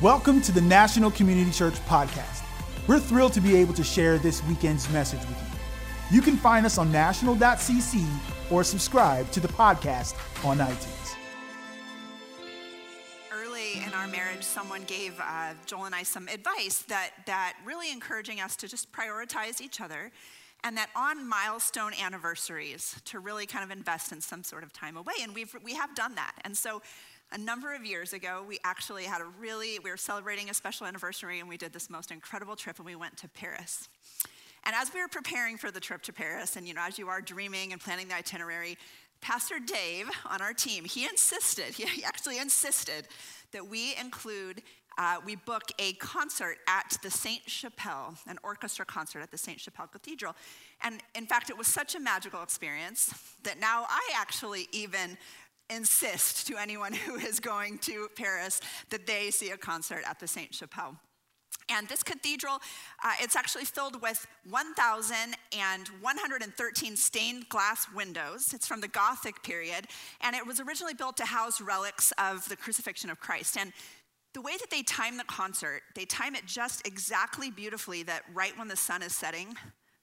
Welcome to the National Community Church Podcast. We're thrilled to be able to share this weekend's message with you. You can find us on national.cc or subscribe to the podcast on iTunes. Early in our marriage, someone gave uh, Joel and I some advice that, that really encouraging us to just prioritize each other and that on milestone anniversaries to really kind of invest in some sort of time away and we've we have done that and so a number of years ago, we actually had a really, we were celebrating a special anniversary and we did this most incredible trip and we went to Paris. And as we were preparing for the trip to Paris, and you know, as you are dreaming and planning the itinerary, Pastor Dave on our team, he insisted, he actually insisted that we include, uh, we book a concert at the Saint Chapelle, an orchestra concert at the Saint Chapelle Cathedral. And in fact, it was such a magical experience that now I actually even insist to anyone who is going to Paris that they see a concert at the Saint Chapelle. And this cathedral, uh, it's actually filled with 1,113 stained glass windows. It's from the Gothic period, and it was originally built to house relics of the crucifixion of Christ. And the way that they time the concert, they time it just exactly beautifully that right when the sun is setting,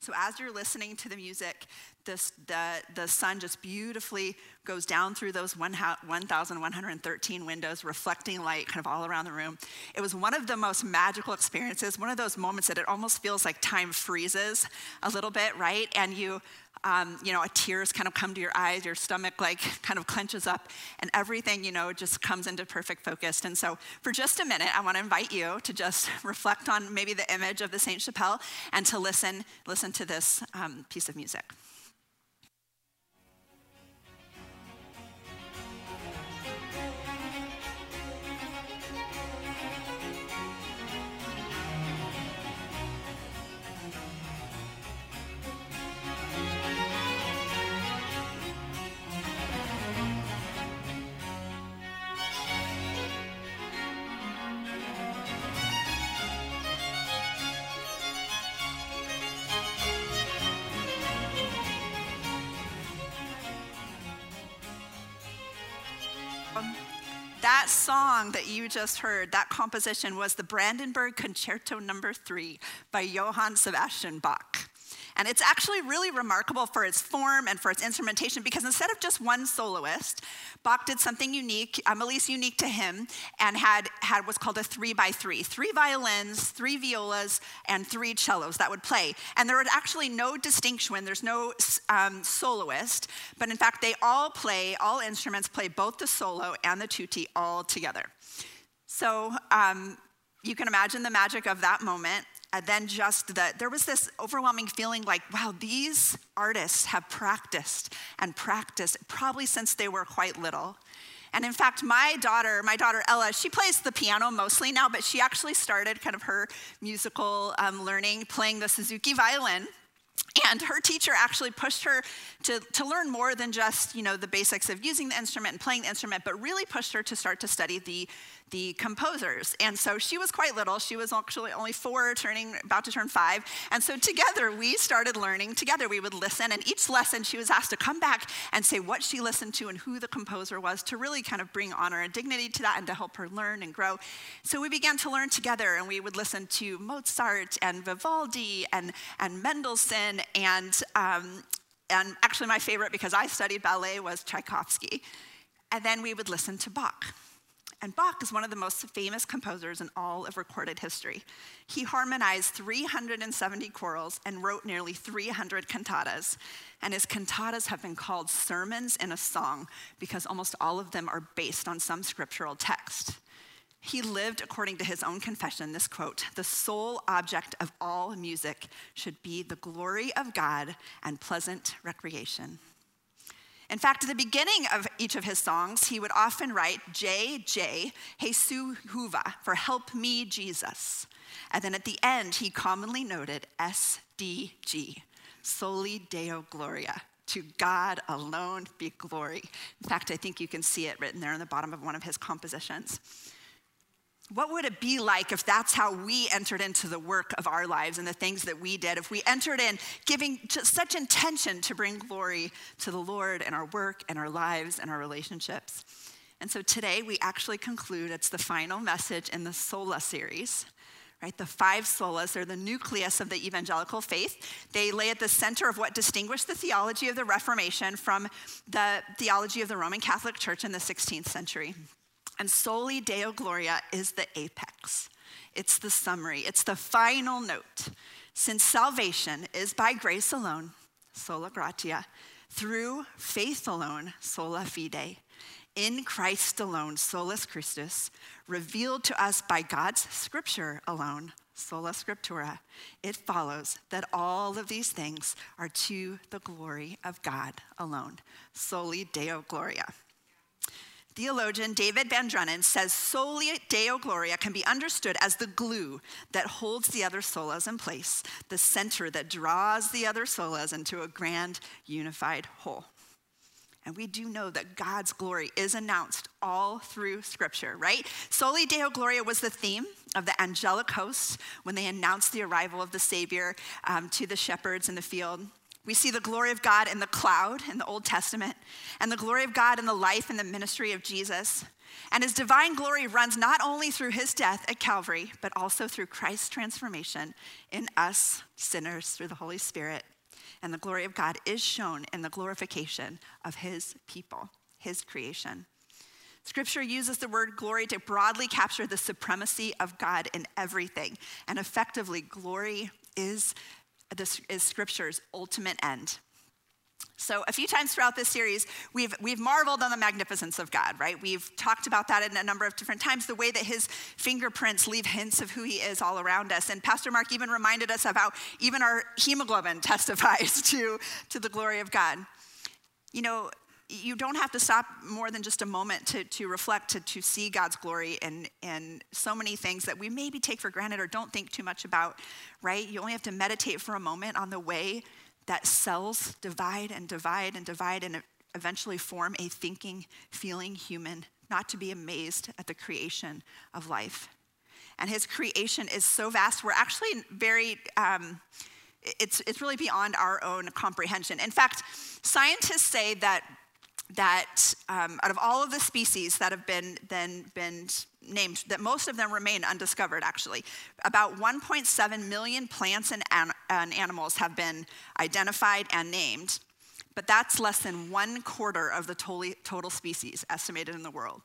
so as you're listening to the music, this, the, the sun just beautifully goes down through those 1,113 windows, reflecting light kind of all around the room. It was one of the most magical experiences, one of those moments that it almost feels like time freezes a little bit, right? And you, um, you know, a tears kind of come to your eyes, your stomach like kind of clenches up, and everything, you know, just comes into perfect focus. And so, for just a minute, I want to invite you to just reflect on maybe the image of the Saint Chapelle and to listen, listen to this um, piece of music. That song that you just heard, that composition was the Brandenburg Concerto Number no. 3 by Johann Sebastian Bach. And it's actually really remarkable for its form and for its instrumentation because instead of just one soloist, Bach did something unique, um, at least unique to him, and had, had what's called a three by three three violins, three violas, and three cellos that would play. And there was actually no distinction, there's no um, soloist, but in fact, they all play, all instruments play both the solo and the tutti all together. So um, you can imagine the magic of that moment and then just that there was this overwhelming feeling like, wow, these artists have practiced and practiced probably since they were quite little. And in fact, my daughter, my daughter Ella, she plays the piano mostly now, but she actually started kind of her musical um, learning playing the Suzuki violin. And her teacher actually pushed her to, to learn more than just, you know, the basics of using the instrument and playing the instrument, but really pushed her to start to study the the composers. And so she was quite little. She was actually only four, turning about to turn five. And so together we started learning together. We would listen, and each lesson she was asked to come back and say what she listened to and who the composer was to really kind of bring honor and dignity to that and to help her learn and grow. So we began to learn together, and we would listen to Mozart and Vivaldi and, and Mendelssohn and um, and actually my favorite because I studied ballet was Tchaikovsky. And then we would listen to Bach. And Bach is one of the most famous composers in all of recorded history. He harmonized 370 chorals and wrote nearly 300 cantatas. And his cantatas have been called sermons in a song because almost all of them are based on some scriptural text. He lived according to his own confession this quote The sole object of all music should be the glory of God and pleasant recreation. In fact, at the beginning of each of his songs, he would often write J, J, Jesu Juva, for help me, Jesus. And then at the end, he commonly noted S, D, G, Soli Deo Gloria, to God alone be glory. In fact, I think you can see it written there in the bottom of one of his compositions. What would it be like if that's how we entered into the work of our lives and the things that we did? If we entered in giving such intention to bring glory to the Lord in our work and our lives and our relationships? And so today we actually conclude, it's the final message in the Sola series. Right, the five solas are the nucleus of the evangelical faith. They lay at the center of what distinguished the theology of the Reformation from the theology of the Roman Catholic Church in the 16th century. And Soli Deo Gloria is the apex, it's the summary, it's the final note. Since salvation is by grace alone, sola gratia, through faith alone, sola fide, in Christ alone, solus Christus, revealed to us by God's scripture alone, sola scriptura, it follows that all of these things are to the glory of God alone, soli Deo Gloria. Theologian David VanDrunen says soli Deo Gloria can be understood as the glue that holds the other solas in place, the center that draws the other solas into a grand unified whole. And we do know that God's glory is announced all through Scripture, right? Soli Deo Gloria was the theme of the angelic hosts when they announced the arrival of the Savior um, to the shepherds in the field. We see the glory of God in the cloud in the Old Testament, and the glory of God in the life and the ministry of Jesus. And his divine glory runs not only through his death at Calvary, but also through Christ's transformation in us sinners through the Holy Spirit. And the glory of God is shown in the glorification of his people, his creation. Scripture uses the word glory to broadly capture the supremacy of God in everything. And effectively, glory is this is Scripture's ultimate end. So, a few times throughout this series, we've, we've marveled on the magnificence of God, right? We've talked about that in a number of different times, the way that his fingerprints leave hints of who he is all around us. And Pastor Mark even reminded us of how even our hemoglobin testifies to, to the glory of God. You know, you don't have to stop more than just a moment to, to reflect, to, to see God's glory in, in so many things that we maybe take for granted or don't think too much about, right? You only have to meditate for a moment on the way that cells divide and divide and divide and eventually form a thinking, feeling human, not to be amazed at the creation of life. And his creation is so vast, we're actually very. Um, it's, it's really beyond our own comprehension. In fact, scientists say that that um, out of all of the species that have been then been named, that most of them remain undiscovered. Actually, about 1.7 million plants and, an, and animals have been identified and named, but that's less than one quarter of the total, total species estimated in the world.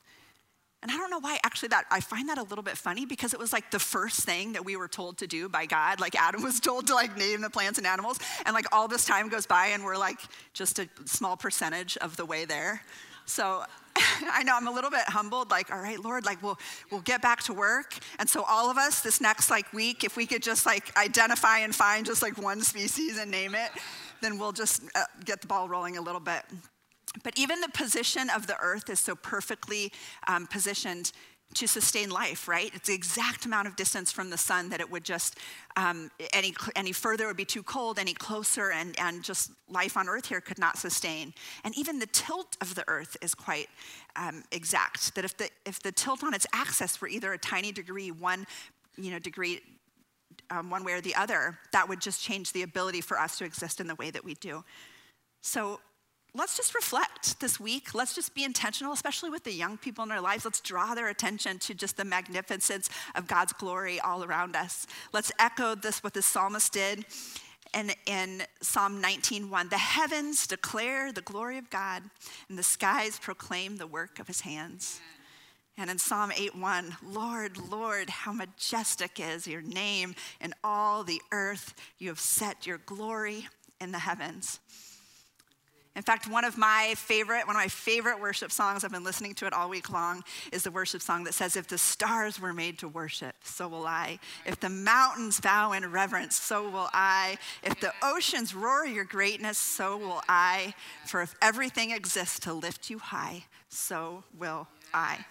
And I don't know why, actually, that I find that a little bit funny because it was like the first thing that we were told to do by God. Like Adam was told to like name the plants and animals, and like all this time goes by, and we're like just a small percentage of the way there. So I know I'm a little bit humbled, like, all right, Lord, like we'll we'll get back to work. And so all of us this next like week, if we could just like identify and find just like one species and name it, then we'll just uh, get the ball rolling a little bit. But even the position of the earth is so perfectly um, positioned to sustain life, right? It's the exact amount of distance from the sun that it would just, um, any, any further would be too cold, any closer, and, and just life on earth here could not sustain. And even the tilt of the earth is quite um, exact, that if the, if the tilt on its axis were either a tiny degree, one you know, degree um, one way or the other, that would just change the ability for us to exist in the way that we do. So let's just reflect this week. Let's just be intentional, especially with the young people in our lives. Let's draw their attention to just the magnificence of God's glory all around us. Let's echo this, what the psalmist did. And in Psalm 19:1, the heavens declare the glory of God, and the skies proclaim the work of his hands. And in Psalm 8:1, Lord, Lord, how majestic is your name in all the earth. You have set your glory in the heavens. In fact, one of my favorite, one of my favorite worship songs, I've been listening to it all week long, is the worship song that says, If the stars were made to worship, so will I. If the mountains bow in reverence, so will I. If the oceans roar your greatness, so will I. For if everything exists to lift you high, so will I.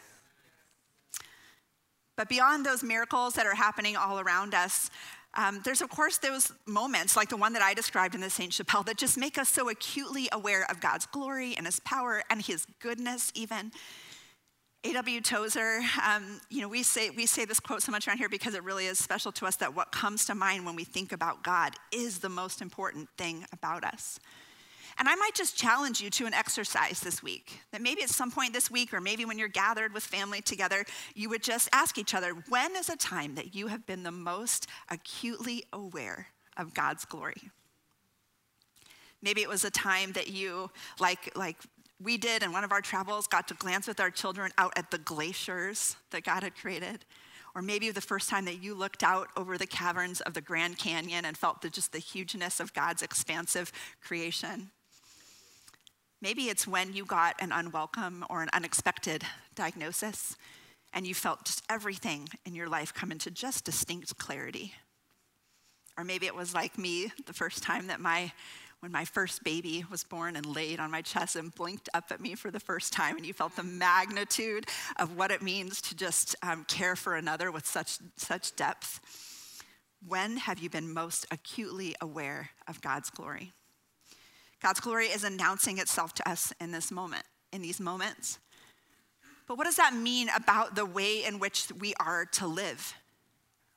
But beyond those miracles that are happening all around us, um, there's, of course, those moments like the one that I described in the Saint Chapelle that just make us so acutely aware of God's glory and His power and His goodness, even. A.W. Tozer, um, you know, we say, we say this quote so much around here because it really is special to us that what comes to mind when we think about God is the most important thing about us. And I might just challenge you to an exercise this week. That maybe at some point this week, or maybe when you're gathered with family together, you would just ask each other, when is a time that you have been the most acutely aware of God's glory? Maybe it was a time that you, like, like we did in one of our travels, got to glance with our children out at the glaciers that God had created. Or maybe the first time that you looked out over the caverns of the Grand Canyon and felt the, just the hugeness of God's expansive creation. Maybe it's when you got an unwelcome or an unexpected diagnosis and you felt just everything in your life come into just distinct clarity. Or maybe it was like me the first time that my when my first baby was born and laid on my chest and blinked up at me for the first time, and you felt the magnitude of what it means to just um, care for another with such, such depth. When have you been most acutely aware of God's glory? God's glory is announcing itself to us in this moment, in these moments. But what does that mean about the way in which we are to live?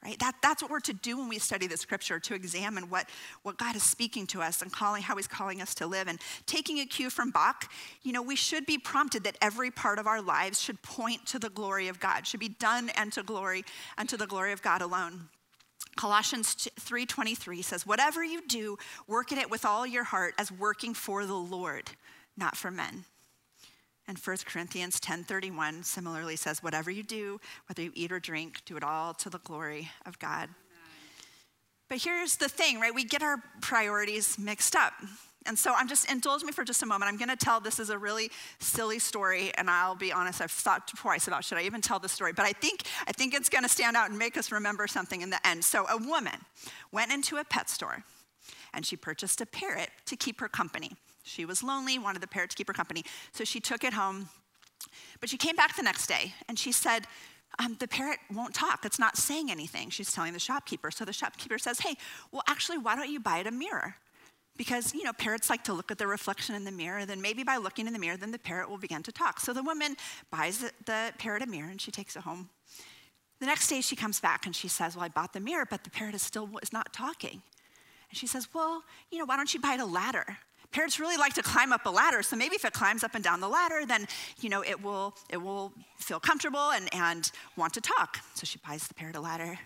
right? That, that's what we're to do when we study the scripture, to examine what, what God is speaking to us and calling, how he's calling us to live. And taking a cue from Bach, you know, we should be prompted that every part of our lives should point to the glory of God, should be done and to glory and to the glory of God alone. Colossians 3:23 says, "Whatever you do, work at it with all your heart as working for the Lord, not for men." And 1 Corinthians 10:31 similarly says, "Whatever you do, whether you eat or drink, do it all to the glory of God." But here's the thing, right? We get our priorities mixed up. And so I'm just indulge me for just a moment. I'm going to tell this is a really silly story, and I'll be honest. I've thought twice about should I even tell the story, but I think I think it's going to stand out and make us remember something in the end. So a woman went into a pet store, and she purchased a parrot to keep her company. She was lonely, wanted the parrot to keep her company, so she took it home. But she came back the next day and she said, um, the parrot won't talk. It's not saying anything. She's telling the shopkeeper. So the shopkeeper says, Hey, well, actually, why don't you buy it a mirror? Because, you know, parrots like to look at their reflection in the mirror. Then maybe by looking in the mirror, then the parrot will begin to talk. So the woman buys the, the parrot a mirror and she takes it home. The next day she comes back and she says, Well, I bought the mirror, but the parrot is still is not talking. And she says, Well, you know, why don't you buy it a ladder? Parrots really like to climb up a ladder, so maybe if it climbs up and down the ladder, then you know it will it will feel comfortable and, and want to talk. So she buys the parrot a ladder.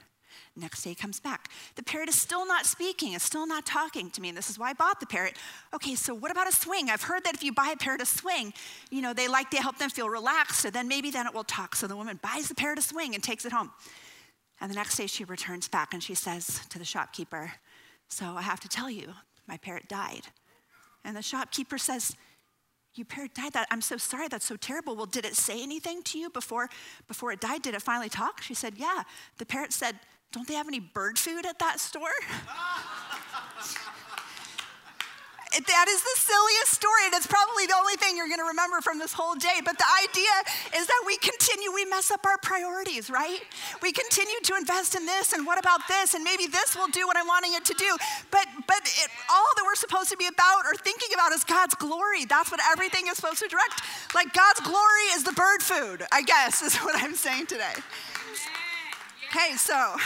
Next day he comes back. The parrot is still not speaking, it's still not talking to me, and this is why I bought the parrot. Okay, so what about a swing? I've heard that if you buy a parrot a swing, you know, they like to help them feel relaxed, so then maybe then it will talk. So the woman buys the parrot a swing and takes it home. And the next day she returns back and she says to the shopkeeper, So I have to tell you, my parrot died. And the shopkeeper says, Your parrot died. That I'm so sorry. That's so terrible. Well, did it say anything to you before, before it died? Did it finally talk? She said, Yeah. The parrot said, Don't they have any bird food at that store? that is the silliest story, and it's probably the only thing you're going to remember from this whole day. But the idea is that we continue, we mess up our priorities, right? We continue to invest in this, and what about this, and maybe this will do what I'm wanting it to do. But but it, all that we're supposed to be about or thinking about is God's glory. That's what everything is supposed to direct. Like God's glory is the bird food, I guess, is what I'm saying today. Okay, so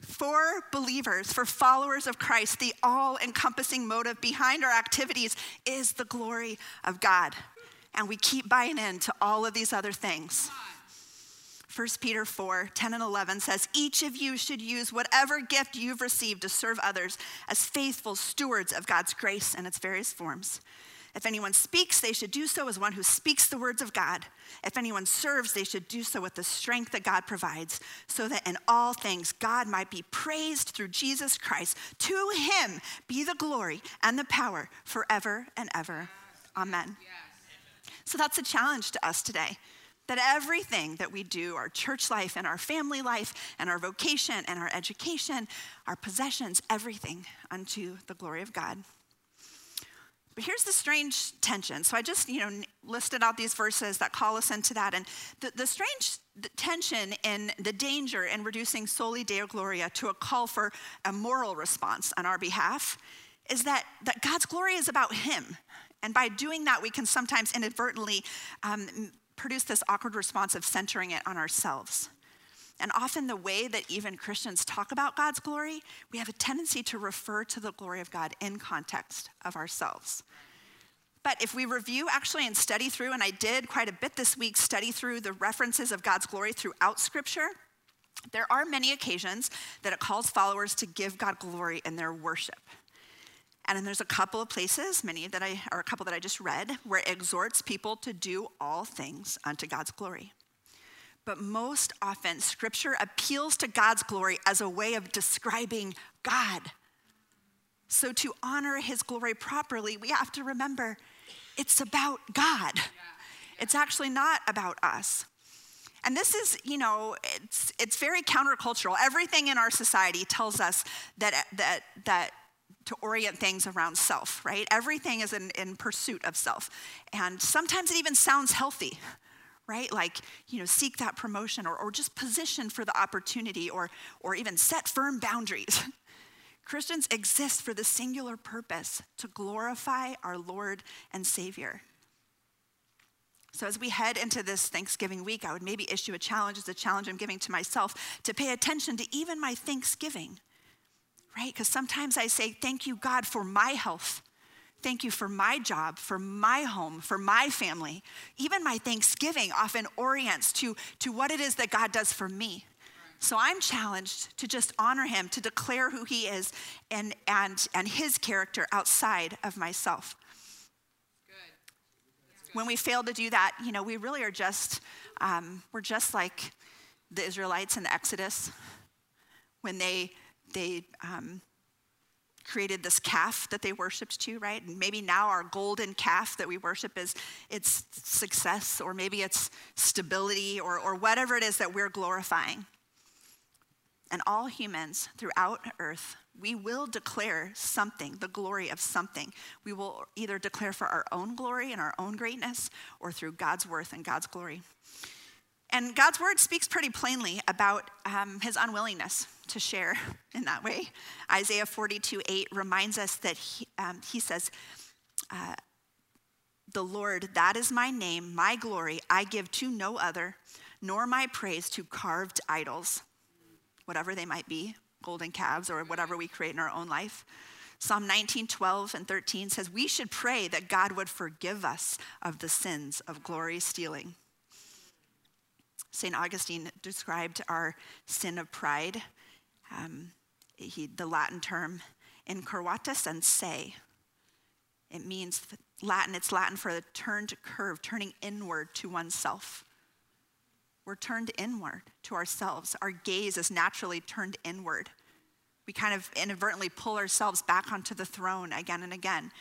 for believers, for followers of Christ, the all encompassing motive behind our activities is the glory of God. And we keep buying into all of these other things. 1 Peter 4 10 and 11 says, Each of you should use whatever gift you've received to serve others as faithful stewards of God's grace in its various forms. If anyone speaks, they should do so as one who speaks the words of God. If anyone serves, they should do so with the strength that God provides, so that in all things God might be praised through Jesus Christ. To him be the glory and the power forever and ever. Amen. So that's a challenge to us today. That everything that we do, our church life and our family life and our vocation and our education, our possessions, everything unto the glory of God. But here's the strange tension. So I just, you know, listed out these verses that call us into that. And the, the strange tension in the danger in reducing soli deo gloria to a call for a moral response on our behalf is that, that God's glory is about him. And by doing that, we can sometimes inadvertently um, produce this awkward response of centering it on ourselves. And often, the way that even Christians talk about God's glory, we have a tendency to refer to the glory of God in context of ourselves. But if we review actually and study through, and I did quite a bit this week, study through the references of God's glory throughout Scripture, there are many occasions that it calls followers to give God glory in their worship. And then there's a couple of places, many that I, or a couple that I just read, where it exhorts people to do all things unto God's glory. But most often, scripture appeals to God's glory as a way of describing God. So, to honor his glory properly, we have to remember it's about God. It's actually not about us. And this is, you know, it's, it's very countercultural. Everything in our society tells us that, that, that to orient things around self, right? Everything is in, in pursuit of self. And sometimes it even sounds healthy, right? Like, you know, seek that promotion or, or just position for the opportunity or, or even set firm boundaries. Christians exist for the singular purpose to glorify our Lord and Savior. So, as we head into this Thanksgiving week, I would maybe issue a challenge as a challenge I'm giving to myself to pay attention to even my Thanksgiving, right? Because sometimes I say, Thank you, God, for my health. Thank you for my job, for my home, for my family. Even my Thanksgiving often orients to, to what it is that God does for me. So I'm challenged to just honor him, to declare who he is and, and, and his character outside of myself. When we fail to do that, you know, we really are just, um, we're just like the Israelites in the Exodus when they, they um, created this calf that they worshiped to, right? And maybe now our golden calf that we worship is its success, or maybe it's stability, or, or whatever it is that we're glorifying. And all humans throughout earth, we will declare something, the glory of something. We will either declare for our own glory and our own greatness, or through God's worth and God's glory. And God's word speaks pretty plainly about um, his unwillingness to share in that way. Isaiah 42 8 reminds us that he, um, he says, uh, The Lord, that is my name, my glory, I give to no other, nor my praise to carved idols, whatever they might be, golden calves or whatever we create in our own life. Psalm 19, 12, and 13 says, We should pray that God would forgive us of the sins of glory stealing. St. Augustine described our sin of pride um, he, the Latin term incurvatus in se. It means Latin, it's Latin for the turned curve, turning inward to oneself. We're turned inward to ourselves. Our gaze is naturally turned inward. We kind of inadvertently pull ourselves back onto the throne again and again.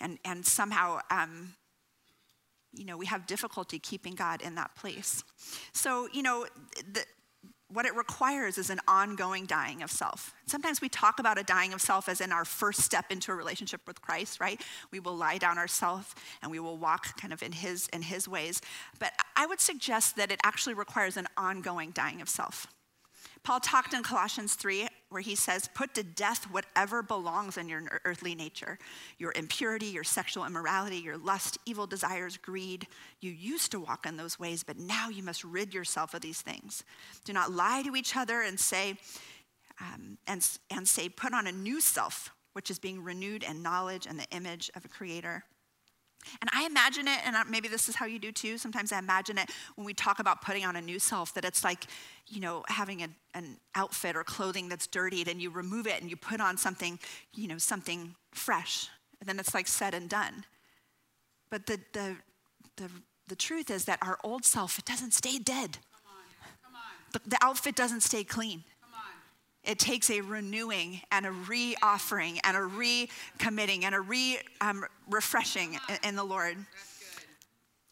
And, and somehow, um, you know, we have difficulty keeping God in that place. So, you know, the, what it requires is an ongoing dying of self. Sometimes we talk about a dying of self as in our first step into a relationship with Christ, right? We will lie down ourself and we will walk kind of in his in his ways. But I would suggest that it actually requires an ongoing dying of self. Paul talked in Colossians 3 where he says, Put to death whatever belongs in your earthly nature your impurity, your sexual immorality, your lust, evil desires, greed. You used to walk in those ways, but now you must rid yourself of these things. Do not lie to each other and say, um, and, and say, Put on a new self, which is being renewed in knowledge and the image of a creator. And I imagine it, and maybe this is how you do too. Sometimes I imagine it when we talk about putting on a new self, that it's like, you know, having a, an outfit or clothing that's dirtied and you remove it and you put on something, you know, something fresh. And then it's like said and done. But the, the, the, the truth is that our old self, it doesn't stay dead. Come on. Come on. The, the outfit doesn't stay clean it takes a renewing and a re-offering and a recommitting and a re um, refreshing in, in the Lord.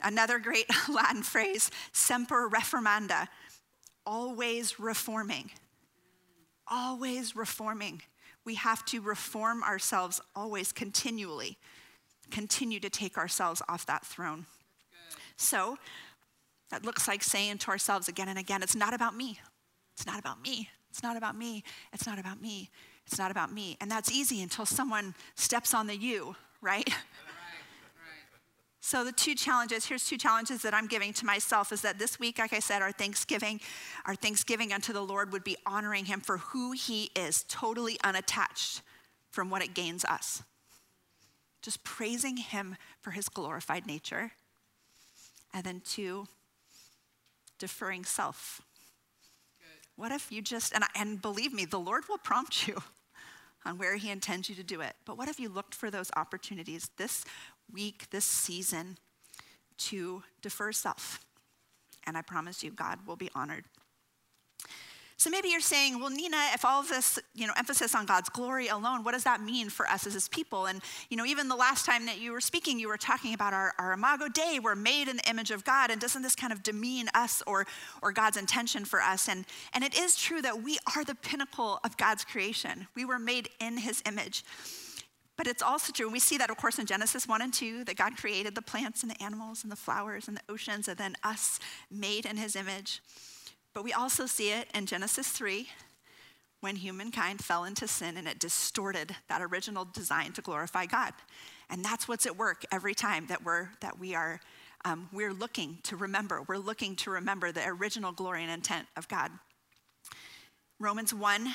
Another great Latin phrase, semper reformanda, always reforming. Always reforming. We have to reform ourselves always, continually, continue to take ourselves off that throne. So, that looks like saying to ourselves again and again, it's not about me. It's not about me. It's not about me. It's not about me. It's not about me. And that's easy until someone steps on the you, right? So, the two challenges here's two challenges that I'm giving to myself is that this week, like I said, our Thanksgiving, our Thanksgiving unto the Lord would be honoring Him for who He is, totally unattached from what it gains us. Just praising Him for His glorified nature. And then two, deferring self. What if you just, and, and believe me, the Lord will prompt you on where He intends you to do it. But what if you looked for those opportunities this week, this season, to defer self? And I promise you, God will be honored. So maybe you're saying, well, Nina, if all of this, you know, emphasis on God's glory alone, what does that mean for us as his people? And, you know, even the last time that you were speaking, you were talking about our, our Imago Dei, we're made in the image of God. And doesn't this kind of demean us or, or God's intention for us? And, and it is true that we are the pinnacle of God's creation. We were made in his image. But it's also true, and we see that, of course, in Genesis 1 and 2, that God created the plants and the animals and the flowers and the oceans, and then us made in his image. But we also see it in Genesis 3 when humankind fell into sin and it distorted that original design to glorify God. And that's what's at work every time that we're that we are um, we're looking to remember. We're looking to remember the original glory and intent of God. Romans 1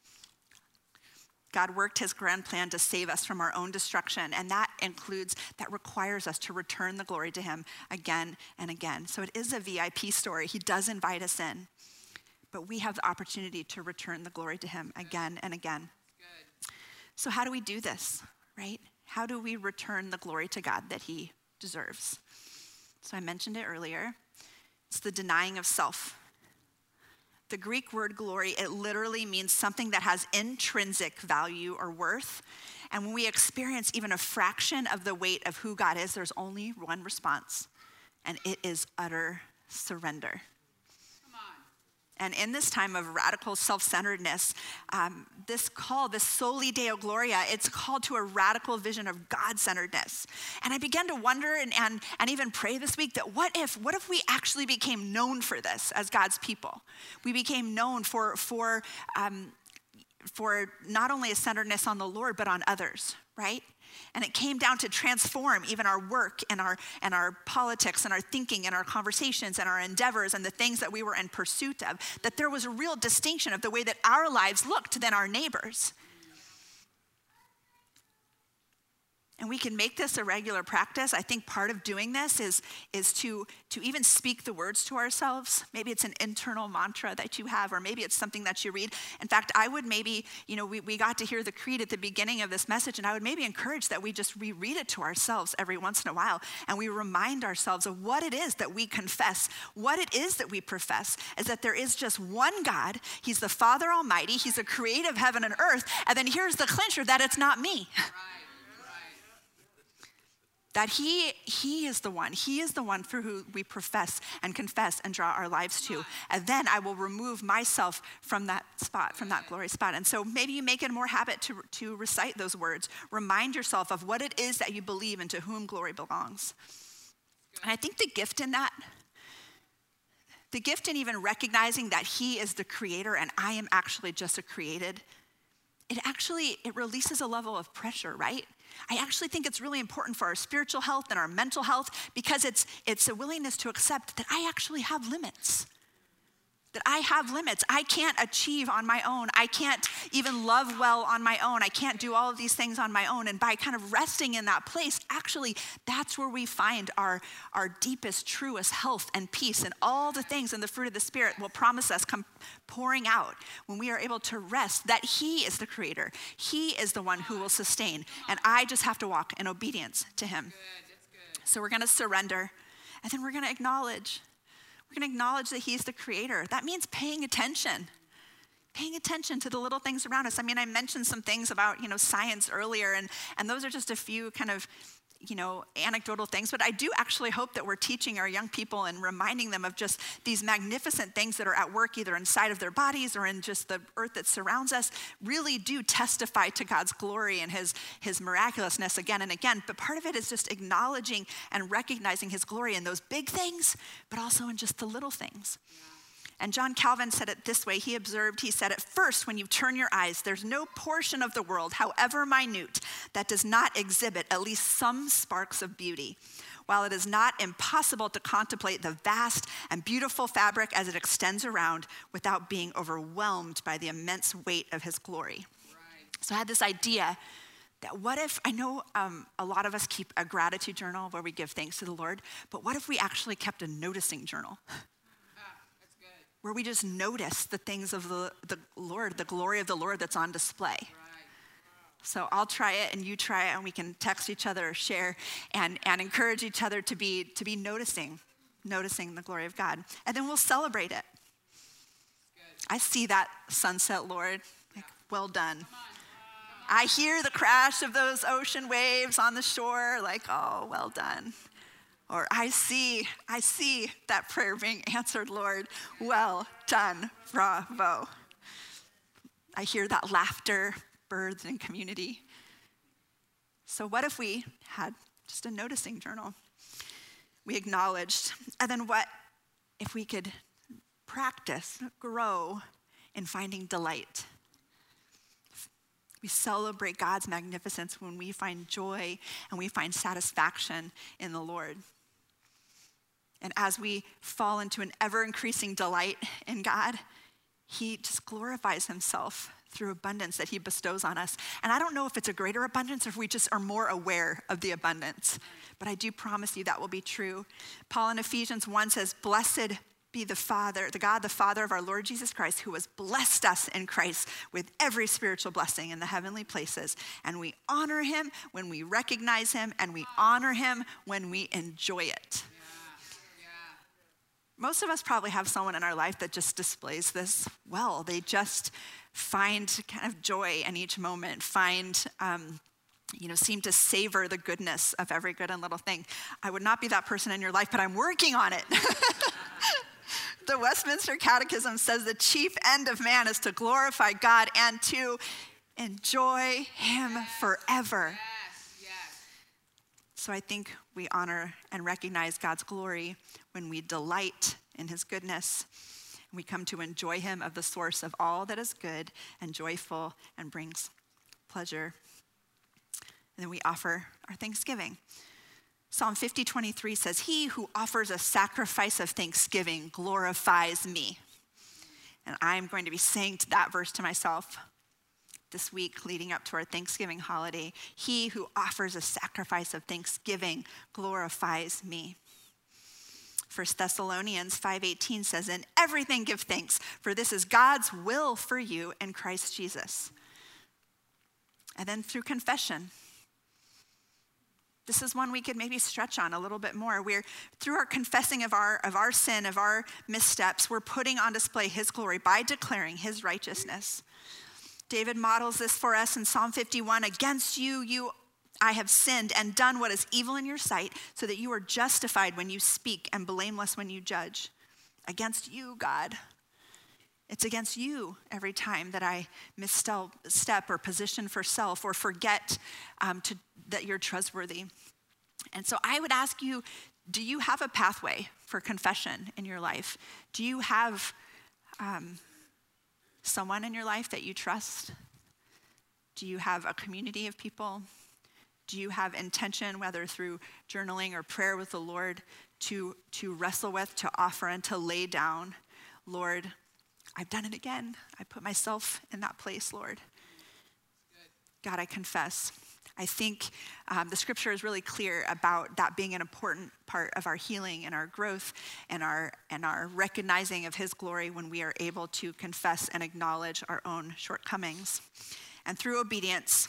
God worked his grand plan to save us from our own destruction, and that includes, that requires us to return the glory to him again and again. So it is a VIP story. He does invite us in, but we have the opportunity to return the glory to him again and again. So, how do we do this, right? How do we return the glory to God that he deserves? So, I mentioned it earlier it's the denying of self. The Greek word glory, it literally means something that has intrinsic value or worth. And when we experience even a fraction of the weight of who God is, there's only one response, and it is utter surrender. And in this time of radical self centeredness, um, this call, this soli deo gloria, it's called to a radical vision of God centeredness. And I began to wonder and, and, and even pray this week that what if, what if we actually became known for this as God's people? We became known for, for, um, for not only a centeredness on the Lord, but on others, right? And it came down to transform even our work and our, and our politics and our thinking and our conversations and our endeavors and the things that we were in pursuit of. That there was a real distinction of the way that our lives looked than our neighbors. And we can make this a regular practice. I think part of doing this is is to to even speak the words to ourselves. Maybe it's an internal mantra that you have or maybe it's something that you read. In fact i would maybe you know we, we got to hear the creed at the beginning of this message and i would maybe encourage that we just reread it to ourselves every once in a while and we remind ourselves of what it is that we confess. What it is that we profess is that there is just one god. He's the father almighty. He's the creator of heaven and earth. And then here's the clincher that it's not me. Right that he he is the one he is the one through who we profess and confess and draw our lives to. And then i will remove myself from that spot from that glory spot. And so maybe you make it a more habit to, to recite those words. Remind yourself of what it is that you believe and to whom glory belongs. And i think the gift in that the gift in even recognizing that he is the creator and i am actually just a created it actually it releases a level of pressure right? I actually think it's really important for our spiritual health and our mental health because it's, it's a willingness to accept that I actually have limits that I have limits. I can't achieve on my own. I can't even love well on my own. I can't do all of these things on my own. And by kind of resting in that place, actually, that's where we find our, our deepest, truest health and peace. And all the things and the fruit of the Spirit will promise us come pouring out when we are able to rest that He is the creator. He is the one who will sustain. And I just have to walk in obedience to Him. So we're going to surrender. And then we're going to acknowledge we're going to acknowledge that He's the creator. That means paying attention. Paying attention to the little things around us. I mean, I mentioned some things about, you know, science earlier, and, and those are just a few kind of you know, anecdotal things, but I do actually hope that we're teaching our young people and reminding them of just these magnificent things that are at work either inside of their bodies or in just the earth that surrounds us really do testify to God's glory and his, his miraculousness again and again. But part of it is just acknowledging and recognizing his glory in those big things, but also in just the little things. Yeah. And John Calvin said it this way. He observed, he said, At first, when you turn your eyes, there's no portion of the world, however minute, that does not exhibit at least some sparks of beauty. While it is not impossible to contemplate the vast and beautiful fabric as it extends around without being overwhelmed by the immense weight of his glory. Right. So I had this idea that what if, I know um, a lot of us keep a gratitude journal where we give thanks to the Lord, but what if we actually kept a noticing journal? Where we just notice the things of the, the Lord, the glory of the Lord that's on display. So I'll try it and you try it, and we can text each other or share and, and encourage each other to be, to be noticing, noticing the glory of God. And then we'll celebrate it. I see that sunset, Lord. Like, well done. I hear the crash of those ocean waves on the shore, like, oh, well done. Or I see, I see that prayer being answered, Lord. Well done, bravo. I hear that laughter, birds, and community. So, what if we had just a noticing journal? We acknowledged. And then, what if we could practice, grow in finding delight? We celebrate God's magnificence when we find joy and we find satisfaction in the Lord. And as we fall into an ever increasing delight in God, He just glorifies Himself through abundance that He bestows on us. And I don't know if it's a greater abundance or if we just are more aware of the abundance, but I do promise you that will be true. Paul in Ephesians 1 says, Blessed be the Father, the God, the Father of our Lord Jesus Christ, who has blessed us in Christ with every spiritual blessing in the heavenly places. And we honor him when we recognize him, and we honor him when we enjoy it. Most of us probably have someone in our life that just displays this well. They just find kind of joy in each moment, find, um, you know, seem to savor the goodness of every good and little thing. I would not be that person in your life, but I'm working on it. the Westminster Catechism says the chief end of man is to glorify God and to enjoy Him forever. So I think we honor and recognize God's glory when we delight in his goodness. We come to enjoy him of the source of all that is good and joyful and brings pleasure. And then we offer our thanksgiving. Psalm 50, 23 says, He who offers a sacrifice of thanksgiving glorifies me. And I'm going to be saying that verse to myself this week leading up to our Thanksgiving holiday. He who offers a sacrifice of thanksgiving glorifies me. 1 Thessalonians 5:18 says in everything give thanks for this is God's will for you in Christ Jesus. And then through confession. This is one we could maybe stretch on a little bit more. We're through our confessing of our of our sin, of our missteps, we're putting on display his glory by declaring his righteousness. David models this for us in Psalm 51 Against you, you I have sinned and done what is evil in your sight, so that you are justified when you speak and blameless when you judge. Against you, God. It's against you every time that I misstep or position for self or forget um, to, that you're trustworthy. And so I would ask you do you have a pathway for confession in your life? Do you have um, someone in your life that you trust? Do you have a community of people? Do you have intention, whether through journaling or prayer with the Lord, to, to wrestle with, to offer, and to lay down? Lord, I've done it again. I put myself in that place, Lord. God, I confess. I think um, the scripture is really clear about that being an important part of our healing and our growth and our, and our recognizing of His glory when we are able to confess and acknowledge our own shortcomings. And through obedience,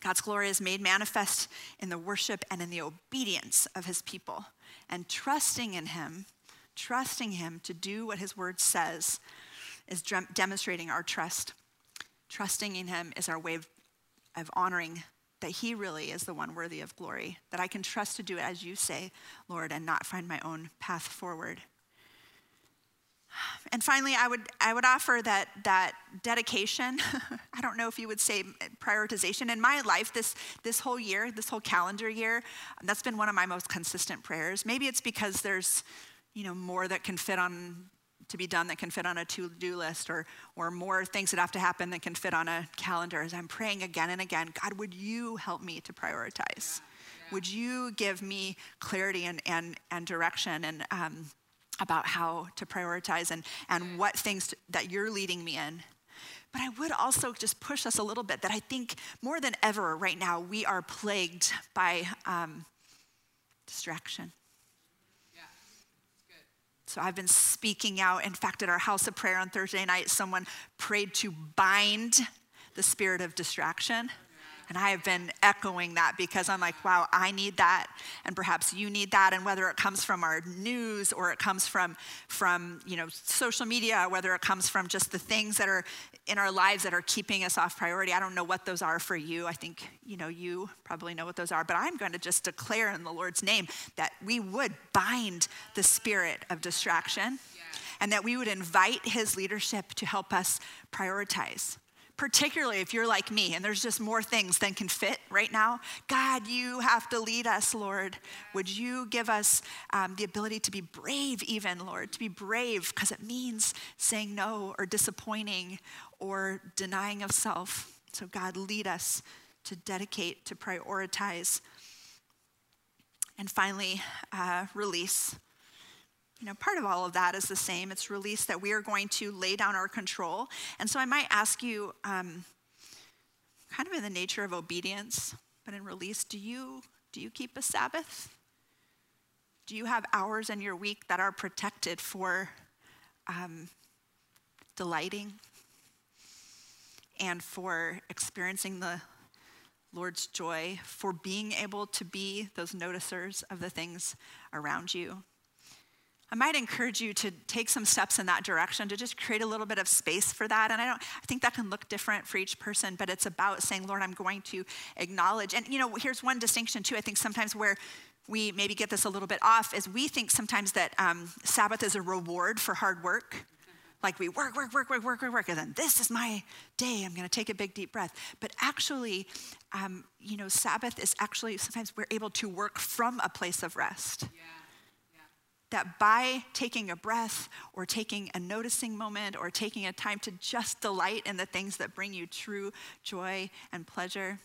God's glory is made manifest in the worship and in the obedience of His people. And trusting in Him, trusting Him to do what His word says, is demonstrating our trust. Trusting in Him is our way of, of honoring that He really is the one worthy of glory, that I can trust to do it as you say, Lord, and not find my own path forward. And finally, I would, I would offer that, that dedication. I don't know if you would say prioritization. In my life, this, this whole year, this whole calendar year, that's been one of my most consistent prayers. Maybe it's because there's you know, more that can fit on to be done that can fit on a to-do list or, or more things that have to happen that can fit on a calendar as i'm praying again and again god would you help me to prioritize yeah, yeah. would you give me clarity and, and, and direction and um, about how to prioritize and, and what things to, that you're leading me in. But I would also just push us a little bit that I think more than ever right now, we are plagued by um, distraction. So I've been speaking out. In fact, at our house of prayer on Thursday night, someone prayed to bind the spirit of distraction. And I have been echoing that because I'm like, wow, I need that. And perhaps you need that. And whether it comes from our news or it comes from, from you know, social media, whether it comes from just the things that are in our lives that are keeping us off priority, I don't know what those are for you. I think, you know, you probably know what those are. But I'm going to just declare in the Lord's name that we would bind the spirit of distraction and that we would invite his leadership to help us prioritize particularly if you're like me and there's just more things than can fit right now. God, you have to lead us, Lord. Would you give us um, the ability to be brave, even, Lord, to be brave, because it means saying no or disappointing or denying of self. So, God, lead us to dedicate, to prioritize. And finally, uh, release you know, part of all of that is the same. It's release that we are going to lay down our control. And so I might ask you, um, kind of in the nature of obedience, but in release, do you do you keep a Sabbath? Do you have hours in your week that are protected for um, delighting and for experiencing the Lord's joy, for being able to be those noticers of the things around you? I might encourage you to take some steps in that direction to just create a little bit of space for that. And I don't I think that can look different for each person, but it's about saying, Lord, I'm going to acknowledge. And you know, here's one distinction too. I think sometimes where we maybe get this a little bit off is we think sometimes that um, Sabbath is a reward for hard work. Like we work, work, work, work, work, work, work, and then this is my day. I'm going to take a big deep breath. But actually, um, you know, Sabbath is actually sometimes we're able to work from a place of rest. Yeah that by taking a breath or taking a noticing moment or taking a time to just delight in the things that bring you true joy and pleasure,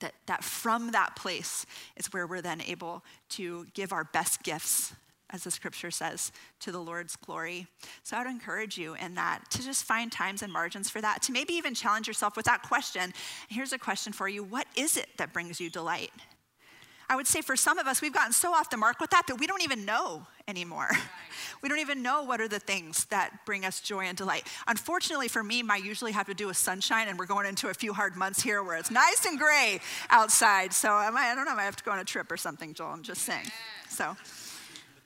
that, that from that place is where we're then able to give our best gifts, as the scripture says, to the Lord's glory. So I would encourage you in that to just find times and margins for that, to maybe even challenge yourself with that question. Here's a question for you What is it that brings you delight? I would say for some of us, we've gotten so off the mark with that that we don't even know anymore. Right. We don't even know what are the things that bring us joy and delight. Unfortunately for me, my usually have to do with sunshine, and we're going into a few hard months here where it's nice and gray outside. So I, might, I don't know, I might have to go on a trip or something, Joel. I'm just saying. So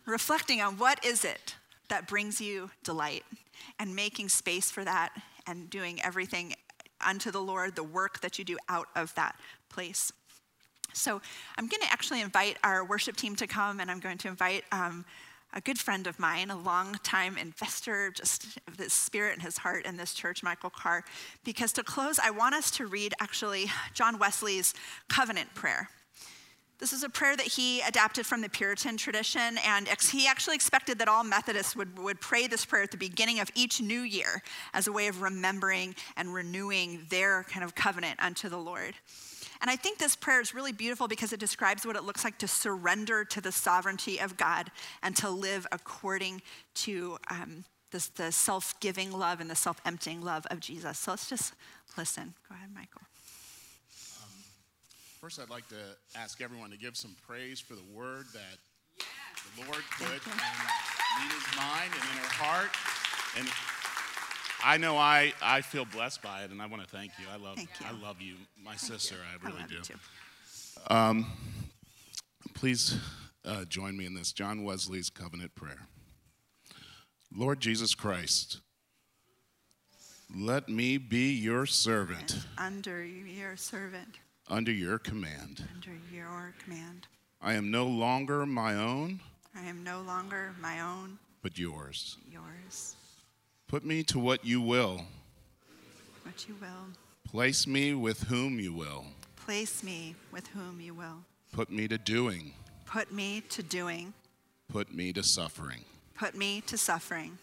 reflecting on what is it that brings you delight and making space for that and doing everything unto the Lord, the work that you do out of that place. So I'm going to actually invite our worship team to come, and I'm going to invite um, a good friend of mine, a long-time investor, just this spirit and his heart in this church, Michael Carr. Because to close, I want us to read actually John Wesley's covenant prayer. This is a prayer that he adapted from the Puritan tradition, and he actually expected that all Methodists would, would pray this prayer at the beginning of each new year as a way of remembering and renewing their kind of covenant unto the Lord. And I think this prayer is really beautiful because it describes what it looks like to surrender to the sovereignty of God and to live according to um, this, the self giving love and the self emptying love of Jesus. So let's just listen. Go ahead, Michael. Um, first, I'd like to ask everyone to give some praise for the word that the Lord put in Nina's mind and in her heart. And I know I, I feel blessed by it, and I want to thank you. I love you. I love you, my thank sister. You. I really I do. Um, please uh, join me in this John Wesley's covenant prayer. Lord Jesus Christ, let me be your servant. And under your servant. under your command. under your command. I am no longer my own, I am no longer my own, but yours. yours. Put me to what you will. What you will. Place me with whom you will. Place me with whom you will. Put me to doing. Put me to doing. Put me to suffering. Put me to suffering.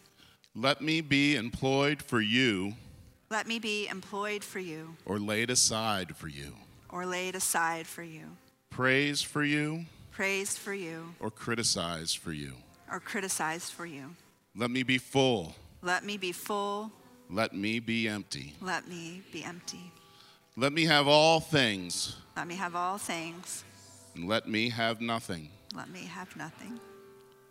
Let me be employed for you Let me be employed for you or laid aside for you. or laid aside for you. Praise for you Praised for you or criticized for you. or criticized for you. Let me be full. Let me be full. Let me be empty. Let me be empty. Let me have all things Let me have all things. and let me have nothing. Let me have nothing.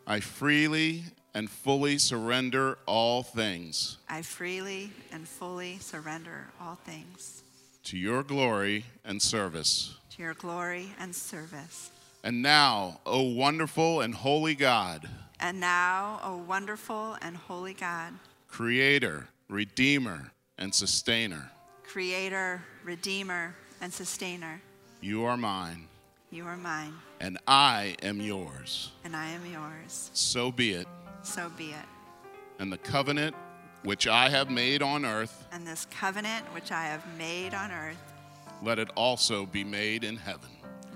I freely and fully surrender all things I freely and fully surrender all things to your glory and service. to your glory and service. And now, O wonderful and holy God, And now, O wonderful and holy God, Creator, Redeemer, and Sustainer, Creator, Redeemer, and Sustainer, you are mine, you are mine, and I am yours. and I am yours. So be it. So be it. And the covenant which I have made on earth, And this covenant which I have made on earth, let it also be made in heaven.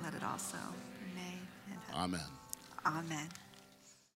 let it also be made in heaven. Amen. Amen.